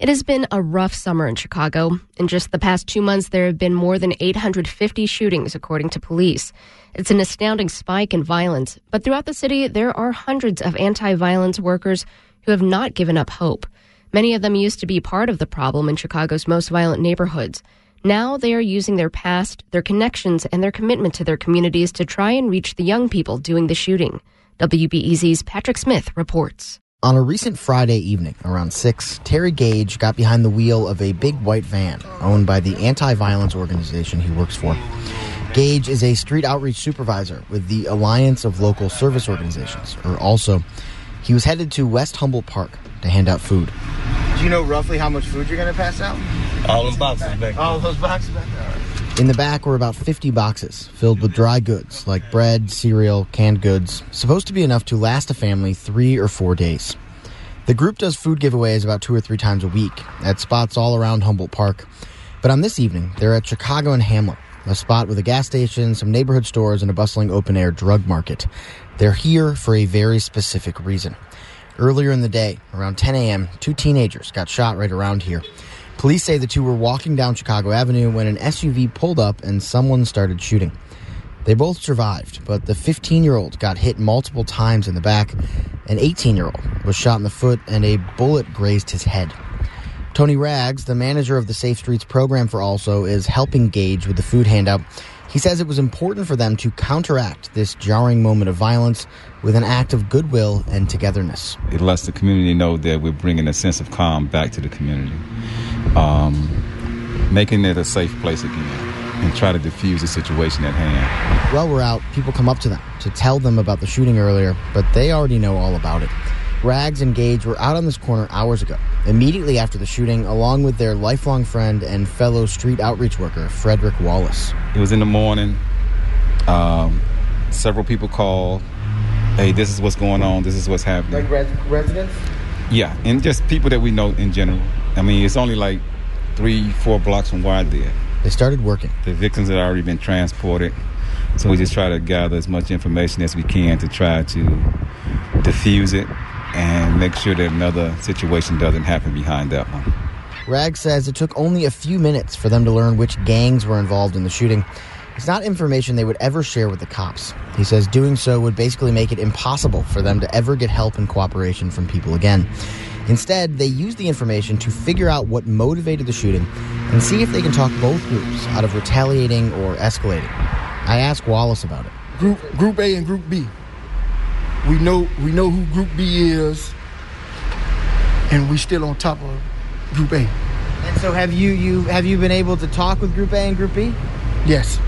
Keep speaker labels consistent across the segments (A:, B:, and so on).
A: It has been a rough summer in Chicago. In just the past two months, there have been more than 850 shootings, according to police. It's an astounding spike in violence, but throughout the city, there are hundreds of anti violence workers who have not given up hope. Many of them used to be part of the problem in Chicago's most violent neighborhoods. Now they are using their past, their connections, and their commitment to their communities to try and reach the young people doing the shooting. WBEZ's Patrick Smith reports.
B: On a recent Friday evening, around 6, Terry Gage got behind the wheel of a big white van owned by the anti violence organization he works for. Gage is a street outreach supervisor with the Alliance of Local Service Organizations, or ALSO. He was headed to West Humboldt Park to hand out food.
C: Do you know roughly how much food you're going to pass out?
D: All those boxes back there.
C: All those boxes back there?
B: In the back were about 50 boxes filled with dry goods like bread, cereal, canned goods, supposed to be enough to last a family three or four days. The group does food giveaways about two or three times a week at spots all around Humboldt Park. But on this evening, they're at Chicago and Hamlin, a spot with a gas station, some neighborhood stores, and a bustling open air drug market. They're here for a very specific reason. Earlier in the day, around 10 a.m., two teenagers got shot right around here. Police say the two were walking down Chicago Avenue when an SUV pulled up and someone started shooting. They both survived, but the 15 year old got hit multiple times in the back. An 18 year old was shot in the foot, and a bullet grazed his head. Tony Rags, the manager of the Safe Streets program for ALSO, is helping Gage with the food handout. He says it was important for them to counteract this jarring moment of violence with an act of goodwill and togetherness.
E: It lets the community know that we're bringing a sense of calm back to the community, um, making it a safe place again, and try to diffuse the situation at hand.
B: While we're out, people come up to them to tell them about the shooting earlier, but they already know all about it. Rags and Gage were out on this corner hours ago, immediately after the shooting, along with their lifelong friend and fellow street outreach worker, Frederick Wallace.
E: It was in the morning. Um, several people called. Hey, this is what's going on. This is what's happening.
C: Like res- residents?
E: Yeah, and just people that we know in general. I mean, it's only like three, four blocks from where I live.
B: They started working.
E: The victims had already been transported. So we just try to gather as much information as we can to try to diffuse it and make sure that another situation doesn't happen behind that one.
B: Rags says it took only a few minutes for them to learn which gangs were involved in the shooting. It's not information they would ever share with the cops. He says doing so would basically make it impossible for them to ever get help and cooperation from people again. Instead, they use the information to figure out what motivated the shooting and see if they can talk both groups out of retaliating or escalating. I asked Wallace about it.
F: Group Group A and Group B. We know we know who Group B is, and we still on top of Group A.
C: And so have you you have you been able to talk with Group A and Group B?
F: Yes.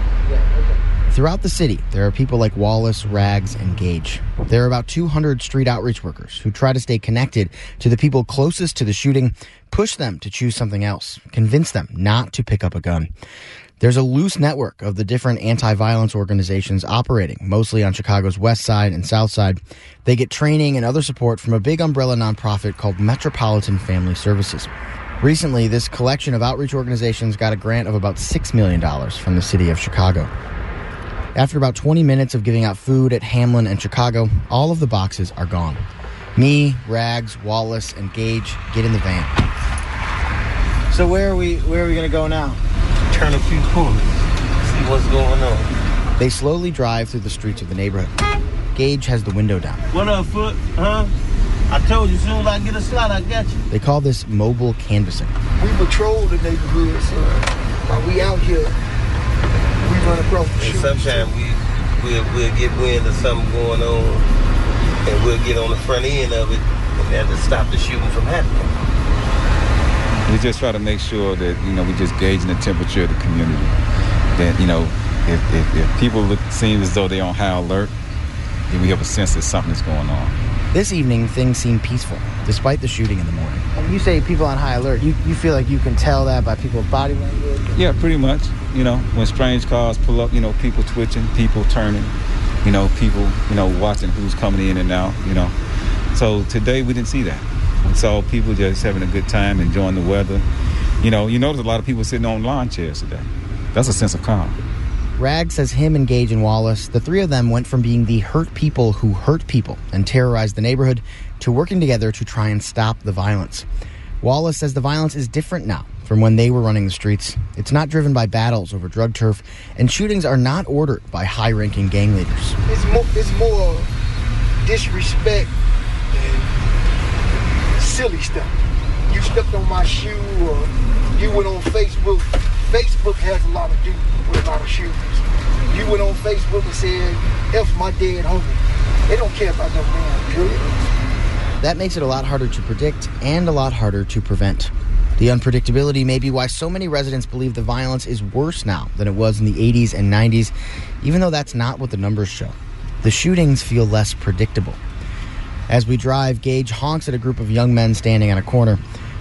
B: Throughout the city, there are people like Wallace, Rags, and Gage. There are about 200 street outreach workers who try to stay connected to the people closest to the shooting, push them to choose something else, convince them not to pick up a gun. There's a loose network of the different anti violence organizations operating, mostly on Chicago's west side and south side. They get training and other support from a big umbrella nonprofit called Metropolitan Family Services. Recently, this collection of outreach organizations got a grant of about $6 million from the city of Chicago. After about 20 minutes of giving out food at Hamlin and Chicago, all of the boxes are gone. Me, Rags, Wallace, and Gage get in the van.
C: So where are we where are we gonna go now?
D: Turn a few corners, see what's going on.
B: They slowly drive through the streets of the neighborhood. Gage has the window down.
D: What up, Foot? Huh? I told you, soon as I get a slot, I got you.
B: They call this mobile canvassing.
F: We patrol the neighborhood, so while we out here, we run across
D: And sometimes we, we'll, we'll get wind of something going on, and we'll get on the front end of it, and that'll stop the shooting from happening.
E: We just try to make sure that, you know, we just gauging the temperature of the community. That, you know, if, if, if people look, seem as though they're on high alert, then we have a sense that something's going on.
B: This evening, things seem peaceful, despite the shooting in the morning.
C: And you say people on high alert. You you feel like you can tell that by people's body language?
E: Yeah, pretty much. You know, when strange cars pull up, you know, people twitching, people turning, you know, people, you know, watching who's coming in and out, you know. So today we didn't see that. We saw people just having a good time, enjoying the weather. You know, you notice a lot of people sitting on lawn chairs today. That's a sense of calm.
B: Rags says him and Gage and Wallace, the three of them went from being the hurt people who hurt people and terrorized the neighborhood to working together to try and stop the violence. Wallace says the violence is different now from when they were running the streets. It's not driven by battles over drug turf, and shootings are not ordered by high ranking gang leaders.
F: It's more, it's more disrespect and silly stuff. You stepped on my shoe or you went on Facebook. Facebook has a lot to do with a lot of shootings. You went on Facebook and said, F my dead homie. They don't care about no man, period.
B: That makes it a lot harder to predict and a lot harder to prevent. The unpredictability may be why so many residents believe the violence is worse now than it was in the 80s and 90s, even though that's not what the numbers show. The shootings feel less predictable. As we drive, Gage honks at a group of young men standing on a corner.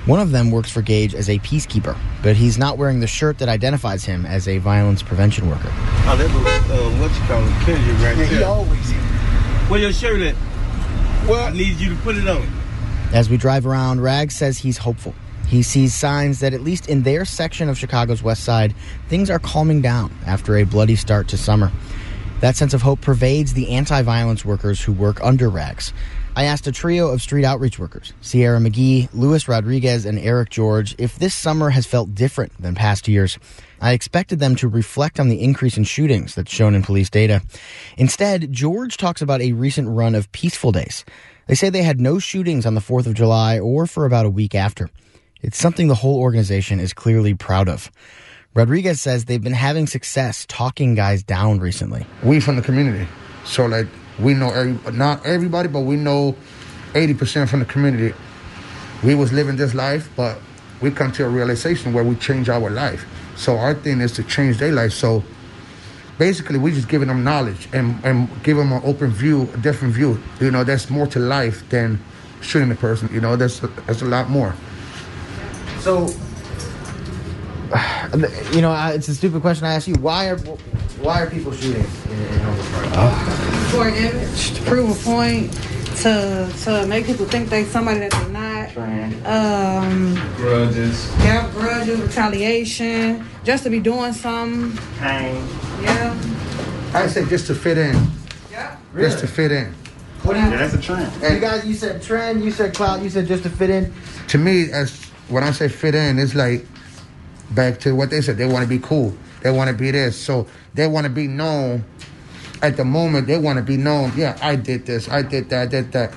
B: One of them works for Gage as a peacekeeper, but he's not wearing the shirt that identifies him as a violence prevention worker.
D: Oh, that was, um, what you call it, Kendrick right
F: Yeah, he always here.
D: Where your shirt at?
F: Well,
D: I need you to put it on.
B: As we drive around, Rags says he's hopeful. He sees signs that, at least in their section of Chicago's west side, things are calming down after a bloody start to summer. That sense of hope pervades the anti violence workers who work under Rags. I asked a trio of street outreach workers, Sierra McGee, Luis Rodriguez, and Eric George, if this summer has felt different than past years. I expected them to reflect on the increase in shootings that's shown in police data. Instead, George talks about a recent run of peaceful days. They say they had no shootings on the 4th of July or for about a week after. It's something the whole organization is clearly proud of. Rodriguez says they've been having success talking guys down recently.
G: we from the community. So like we know every, not everybody, but we know 80% from the community. We was living this life, but we come to a realization where we change our life. So our thing is to change their life. So basically we just giving them knowledge and, and give them an open view, a different view. You know, there's more to life than shooting a person. You know, there's, there's a lot more.
B: So, you know, I- it's a stupid question I ask you. Why are why are people shooting in, in Overland Park?
H: for an image, to prove a point, to to make people think they somebody that they're not. Um,
E: Grudges.
H: yeah, grudges, retaliation, just to be doing something. Yeah.
G: I say just to fit in,
H: Yeah.
G: just to fit in.
B: What do you,
I: That's a trend.
B: you guys? You said trend. You said cloud. You said just to fit in.
G: to me, as when I say fit in, it's like back to what they said. They want to be cool. They want to be this. So they want to be known. At the moment, they want to be known. Yeah, I did this. I did that. I did that.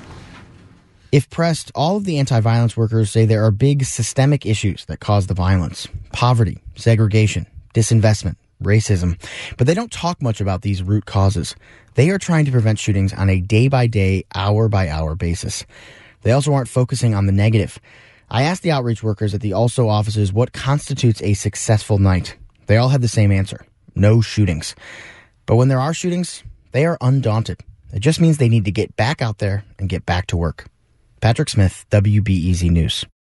B: If pressed, all of the anti violence workers say there are big systemic issues that cause the violence poverty, segregation, disinvestment, racism. But they don't talk much about these root causes. They are trying to prevent shootings on a day by day, hour by hour basis. They also aren't focusing on the negative. I asked the outreach workers at the ALSO offices what constitutes a successful night. They all had the same answer no shootings. But when there are shootings, they are undaunted. It just means they need to get back out there and get back to work. Patrick Smith, WBEZ News.